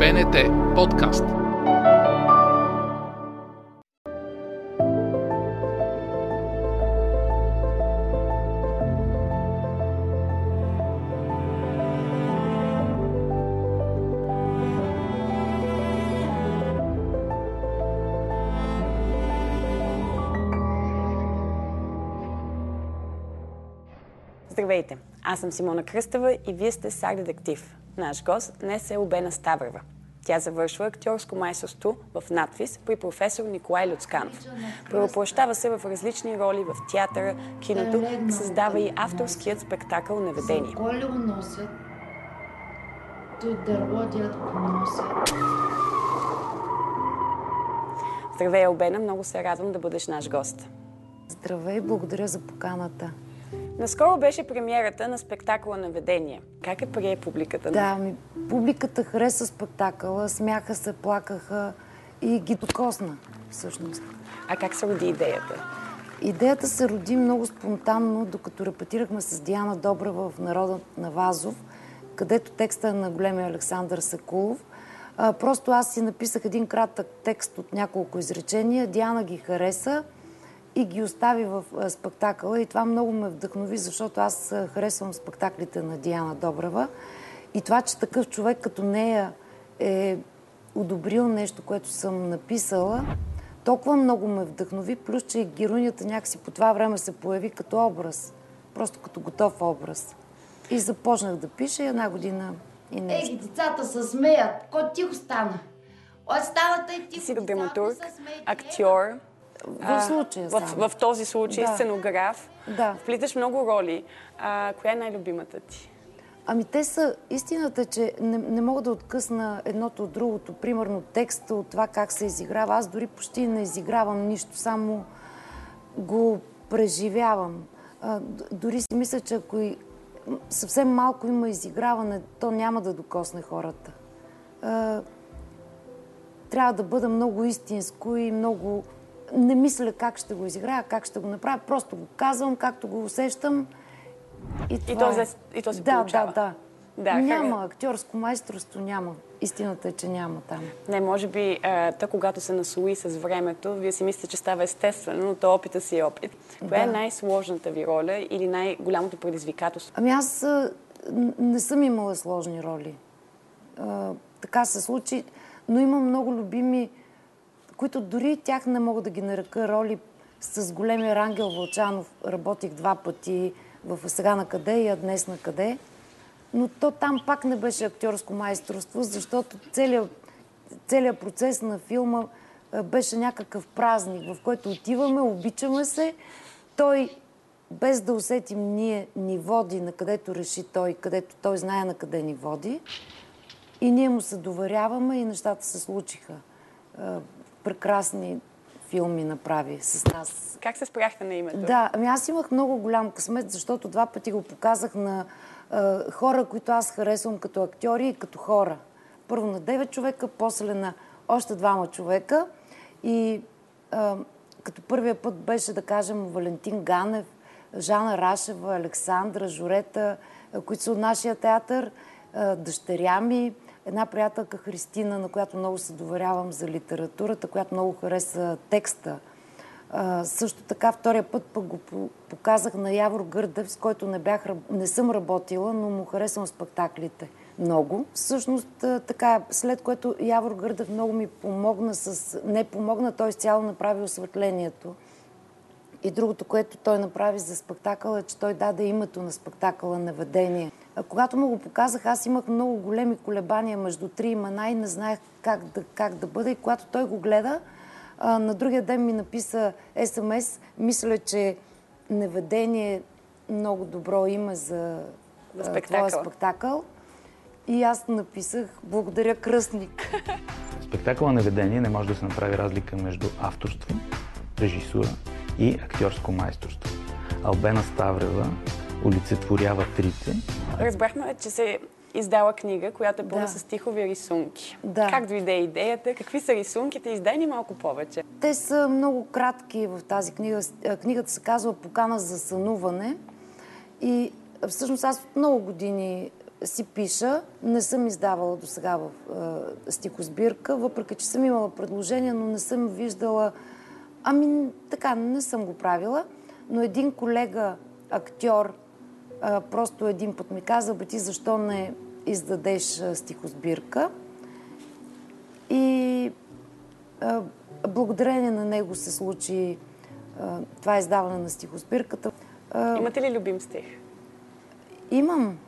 БНТ подкаст. Здравейте! Аз съм Симона Кръстева и вие сте Сар Детектив. Наш гост днес е Обена Ставрева. Тя завършва актьорско майсторство в надвис при професор Николай Люцканов. Правоплащава се в различни роли в театъра, киното, създава и авторският спектакъл Наведение. Коли уносят, то дърво дядо поносят. Здравей, Обена! Много се радвам да бъдеш наш гост. Здравей, благодаря за поканата. Наскоро беше премиерата на спектакъла Наведение. Как е прие публиката? Да, ми, публиката хареса спектакъла, смяха се, плакаха и ги докосна, всъщност. А как се роди идеята? Идеята се роди много спонтанно, докато репетирахме с Диана Добрева в Народът на Вазов, където текста е на големия Александър Сакулов. А, просто аз си написах един кратък текст от няколко изречения. Диана ги хареса и ги остави в спектакъла. И това много ме вдъхнови, защото аз харесвам спектаклите на Диана Добрева. И това, че такъв човек като нея е одобрил нещо, което съм написала, толкова много ме вдъхнови, плюс, че героинята някакси по това време се появи като образ. Просто като готов образ. И започнах да пиша и една година и Ей, нещо. децата се смеят. Кой тихо стана? Ой, стана тъй тихо. Си драматург, смеят. актьор, В случая в, само. в този случай Да. сценограф. Да. Вплиташ много роли. А, коя е най-любимата ти? Ами те са... Истината, че не, не мога да откъсна едното от другото. Примерно текста от това как се изиграва. Аз дори почти не изигравам нищо, само го преживявам. А, дори си мисля, че ако и съвсем малко има изиграване, то няма да докосне хората. А, трябва да бъда много истинско и много... Не мисля как ще го изиграя, как ще го направя. Просто го казвам, както го усещам. И, И то, е. се- и то се да, получава. Да, да, Да, няма харе- актьорско майсторство, няма. Истината е, че няма там. Не, може би, а, та когато се насои с времето, вие си мислите, че става естествено, но то опита си е опит. Коя е най-сложната ви роля или най-голямото предизвикателство? Ами аз а, н- не съм имала сложни роли. А, така се случи, но имам много любими, които дори тях не мога да ги нарека роли. С големия Рангел Вълчанов работих два пъти в сега на къде и днес на къде. Но то там пак не беше актьорско майсторство, защото целият, целият процес на филма беше някакъв празник, в който отиваме, обичаме се. Той, без да усетим ние, ни води на където реши той, където той знае на къде ни води. И ние му се доверяваме и нещата се случиха. Прекрасни филми направи с нас. Как се спряхте на името? Да, ами аз имах много голям късмет, защото два пъти го показах на а, хора, които аз харесвам като актьори и като хора. Първо на 9 човека, после на още двама човека. И а, като първия път беше, да кажем, Валентин Ганев, Жана Рашева, Александра, Жорета, които са от нашия театър, а, дъщеря ми, една приятелка Христина, на която много се доверявам за литературата, която много хареса текста. Също така втория път пък го по- показах на Явор Гърдев, с който не, бях, не съм работила, но му харесвам спектаклите много. Всъщност така, след което Явор Гърдев много ми помогна с... Не помогна, той изцяло направи осветлението. И другото, което той направи за спектакъла, е, че той даде името на спектакъла Наведение. А когато му го показах, аз имах много големи колебания между три имена и не знаех как да, как да бъде. И когато той го гледа, а, на другия ден ми написа СМС. Мисля, че Наведение е много добро име за, За а, спектакъла. твоя спектакъл. И аз написах Благодаря, кръстник. Спектакъла Наведение не може да се направи разлика между авторство, режисура и актьорско майсторство. Албена Ставрева олицетворява трите. Разбрахме, че се издала книга, която е пълна Да. с стихови рисунки. Да. Как дойде идеята? Какви са рисунките? Издай ни малко повече. Те са много кратки в тази книга. Книгата се казва Покана за сънуване. И всъщност аз от много години си пиша. Не съм издавала до сега в е, стихосбирка, въпреки че съм имала предложения, но не съм виждала. Ами, така, не съм го правила. Но един колега, актьор, просто един път ми каза, бе ти защо не издадеш стихосбирка? И е, благодарение на него се случи е, това издаване на стихосбирката. Имате ли любим стих? Имам.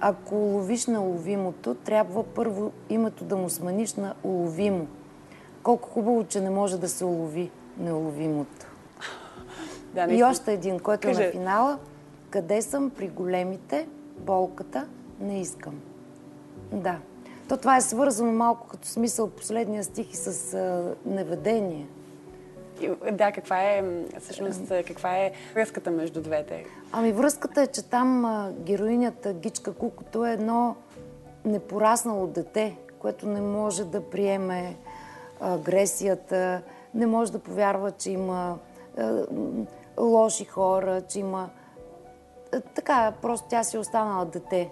Ако ловиш на уловимото, трябва първо името да му смениш на уловимо. Колко хубаво, че не може да се улови неуловимото. Да, и още един, който Кажи. е на финала. Къде съм при големите, болката не искам. Да. То това е свързано малко като смисъл последния стих и с а, неведение. Да, каква е, всъщност, каква е връзката между двете? Ами връзката е, че там а, героинята Гичка Кукото е едно непораснало дете, което не може да приеме агресията, не може да повярва, че има а, лоши хора, че има... А, така, просто тя си е останала дете.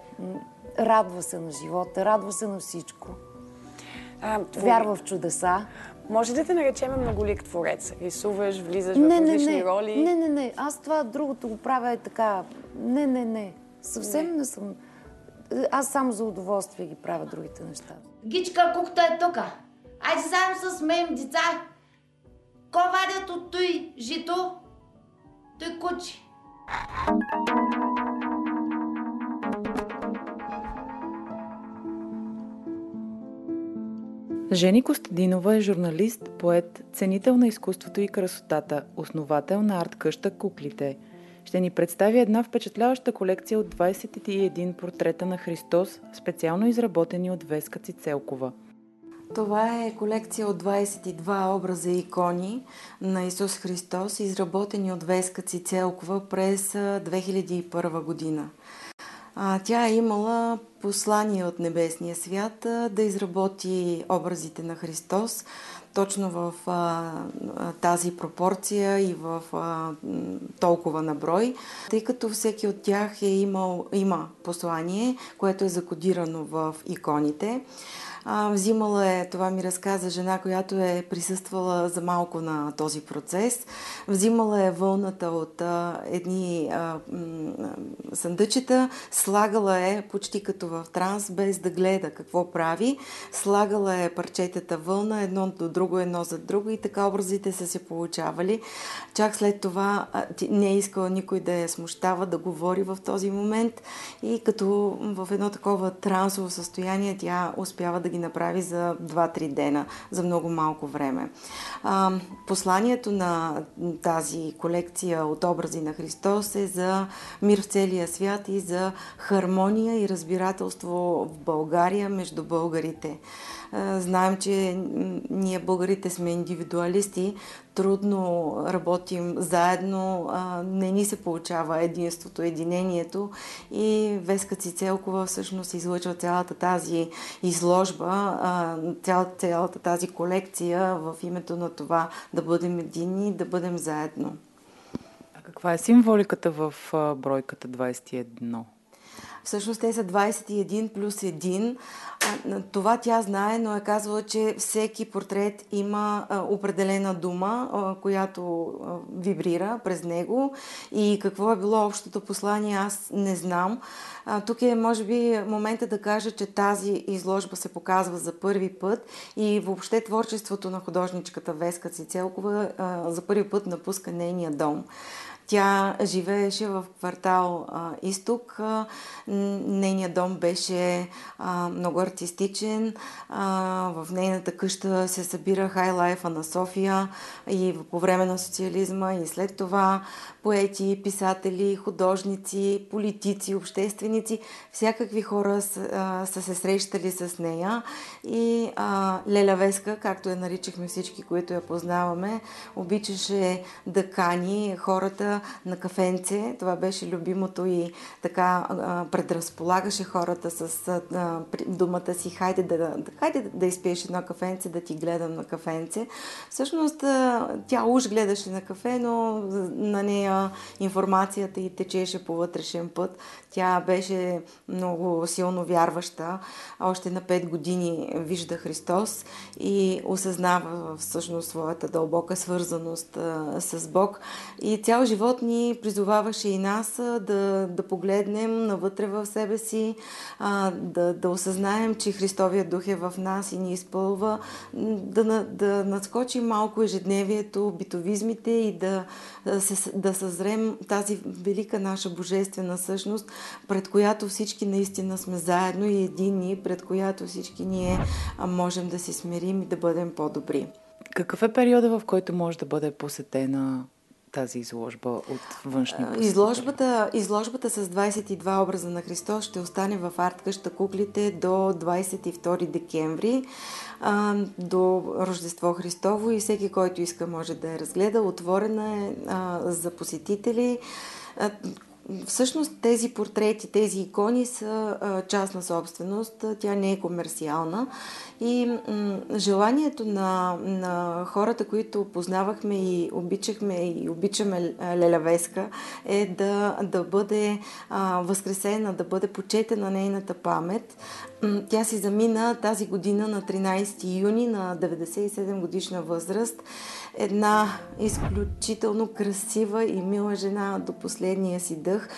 Радва се на живота, радва се на всичко. А. Вярва в чудеса. Може да те наречем многолик творец? Рисуваш, влизаш не, в различни не, не. роли? Не, не, не. Аз това другото го правя е така. Не, не, не. Съвсем не, не съм. Аз само за удоволствие ги правя другите неща. Гичка, кукто е тук. Айде заедно с мен, деца. Ко вадят от той жито, той кучи. Жени Костадинова е журналист, поет, ценител на изкуството и красотата, основател на арт къща Куклите. Ще ни представи една впечатляваща колекция от 21 портрета на Христос, специално изработени от Веска Цицелкова. Това е колекция от 22 образа и икони на Исус Христос, изработени от Веска Цицелкова през 2001 година. Тя е имала послание от небесния свят да изработи образите на Христос точно в тази пропорция и в толкова наброй, тъй като всеки от тях е имал, има послание, което е закодирано в иконите. А, взимала е, това ми разказа жена, която е присъствала за малко на този процес. Взимала е вълната от а, едни а, м, съндъчета, слагала е почти като в транс, без да гледа какво прави. Слагала е парчетата вълна, едно до друго, едно за друго и така образите са се получавали. Чак след това а, не е искала никой да я смущава, да говори в този момент и като в едно такова трансово състояние тя успява да ги направи за 2-3 дена, за много малко време. А, посланието на тази колекция от образи на Христос е за мир в целия свят и за хармония и разбирателство в България между българите. Знаем, че ние българите сме индивидуалисти, трудно работим заедно, не ни се получава единството, единението и Веска Цицелкова всъщност излъчва цялата тази изложба, цялата, цялата тази колекция в името на това да бъдем едини, да бъдем заедно. А каква е символиката в бройката 21? Всъщност те са 21 плюс 1. Това тя знае, но е казвала, че всеки портрет има определена дума, която вибрира през него. И какво е било общото послание, аз не знам. Тук е, може би, момента да кажа, че тази изложба се показва за първи път и въобще творчеството на художничката Веска Цицелкова за първи път напуска нейния дом. Тя живееше в квартал а, Изток. Нейният дом беше а, много артистичен. А, в нейната къща се събира хайлайфа на София и по време на социализма и след това поети, писатели, художници, политици, общественици, всякакви хора са, а, са се срещали с нея. И а, Леля Веска, както я наричахме всички, които я познаваме, обичаше да кани хората на кафенце. Това беше любимото и така предразполагаше хората с думата си хайде да, хайде да изпиеш едно кафенце, да ти гледам на кафенце. Всъщност тя уж гледаше на кафе, но на нея информацията и течеше по вътрешен път. Тя беше много силно вярваща. Още на 5 години вижда Христос и осъзнава всъщност своята дълбока свързаност с Бог. И цял живот ни призоваваше и нас да, да погледнем навътре в себе си, а, да, да осъзнаем, че Христовия дух е в нас и ни изпълва, да, да надскочим малко ежедневието, битовизмите и да, да съзрем тази велика наша божествена същност, пред която всички наистина сме заедно и едини, пред която всички ние можем да се смирим и да бъдем по-добри. Какъв е периода, в който може да бъде посетена тази изложба от външни изложбата, изложбата с 22 образа на Христос ще остане в арт къща куклите до 22 декември, а, до Рождество Христово и всеки, който иска, може да я разгледа. Отворена е а, за посетители. Всъщност тези портрети, тези икони са частна собственост, тя не е комерциална и желанието на, на хората, които познавахме и обичахме и обичаме Леля Веска е да, да бъде а, възкресена, да бъде почетена нейната памет. Тя си замина тази година на 13 юни на 97 годишна възраст една изключително красива и мила жена до последния си дъх,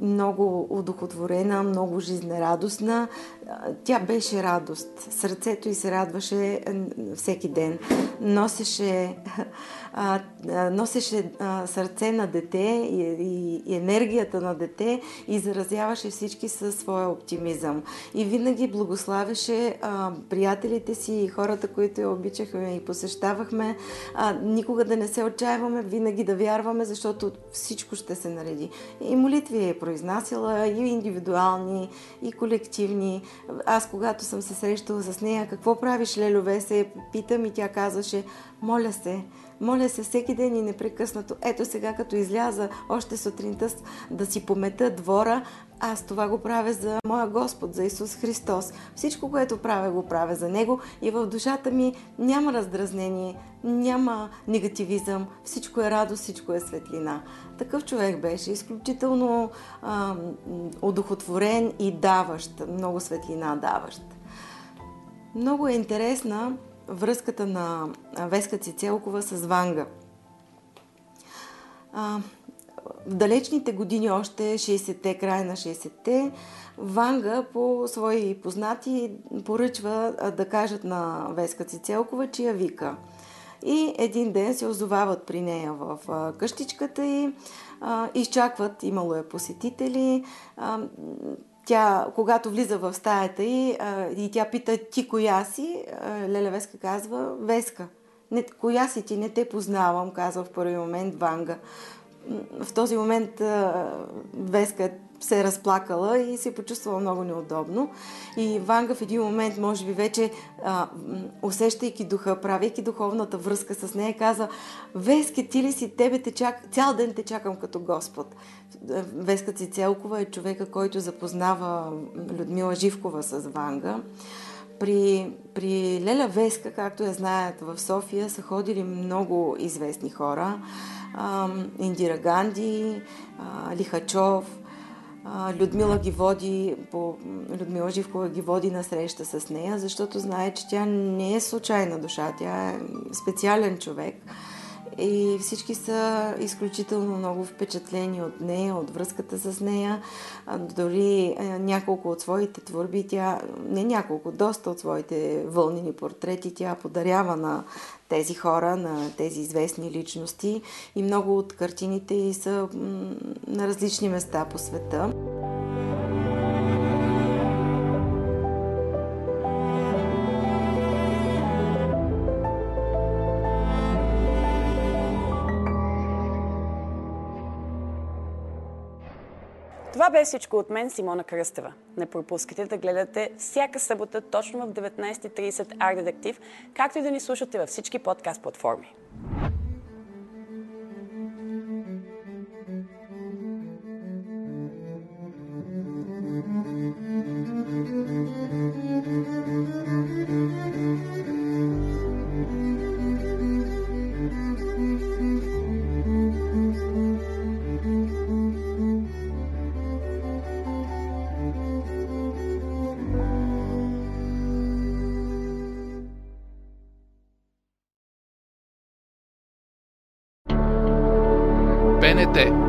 много удохотворена, много жизнерадостна. Тя беше радост. Сърцето й се радваше всеки ден. Носеше, а, носеше а, сърце на дете и, и, и енергията на дете и заразяваше всички със своя оптимизъм. И винаги благославяше а, приятелите си и хората, които я обичахме и посещавахме, а, никога да не се отчаиваме, винаги да вярваме, защото всичко ще се нареди. И молитви е произнасяла, и индивидуални, и колективни. Аз, когато съм се срещала с нея, какво правиш, Лелове, се питам и тя казваше, моля се, моля се всеки ден и непрекъснато. Ето сега, като изляза още сутринта да си помета двора, аз това го правя за моя Господ, за Исус Христос. Всичко, което правя, го правя за Него и в душата ми няма раздразнение, няма негативизъм, всичко е радост, всичко е светлина. Такъв човек беше, изключително а, удохотворен и даващ, много светлина даващ. Много е интересна връзката на Веска Цицелкова с Ванга. А, в далечните години, още 60-те, края на 60-те, Ванга по свои познати поръчва да кажат на Веска Цицелкова, че я вика. И един ден се озовават при нея в къщичката и изчакват, имало е посетители. Тя, когато влиза в стаята и, и тя пита ти коя си, Леля Веска казва Веска. Не, коя си ти? Не те познавам, казва в първи момент Ванга в този момент Веска се е разплакала и се е почувствала много неудобно. И Ванга в един момент, може би вече а, усещайки духа, правейки духовната връзка с нея, каза Веске, ти ли си, тебе те чак... цял ден те чакам като Господ. Веска Цицелкова е човека, който запознава Людмила Живкова с Ванга. При, при Леля Веска, както я знаят в София, са ходили много известни хора. Индира Ганди, Лихачов, Людмила ги води, по, Людмила Живкова ги води на среща с нея, защото знае, че тя не е случайна душа, тя е специален човек. И всички са изключително много впечатлени от нея, от връзката с нея. Дори няколко от своите творби, тя, не няколко, доста от своите вълнени портрети, тя подарява на тези хора, на тези известни личности и много от картините са на различни места по света. Това бе всичко от мен, Симона Кръстева. Не пропускайте да гледате всяка събота точно в 19.30 Art Detective, както и да ни слушате във всички подкаст платформи.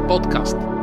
БНТ подкаст.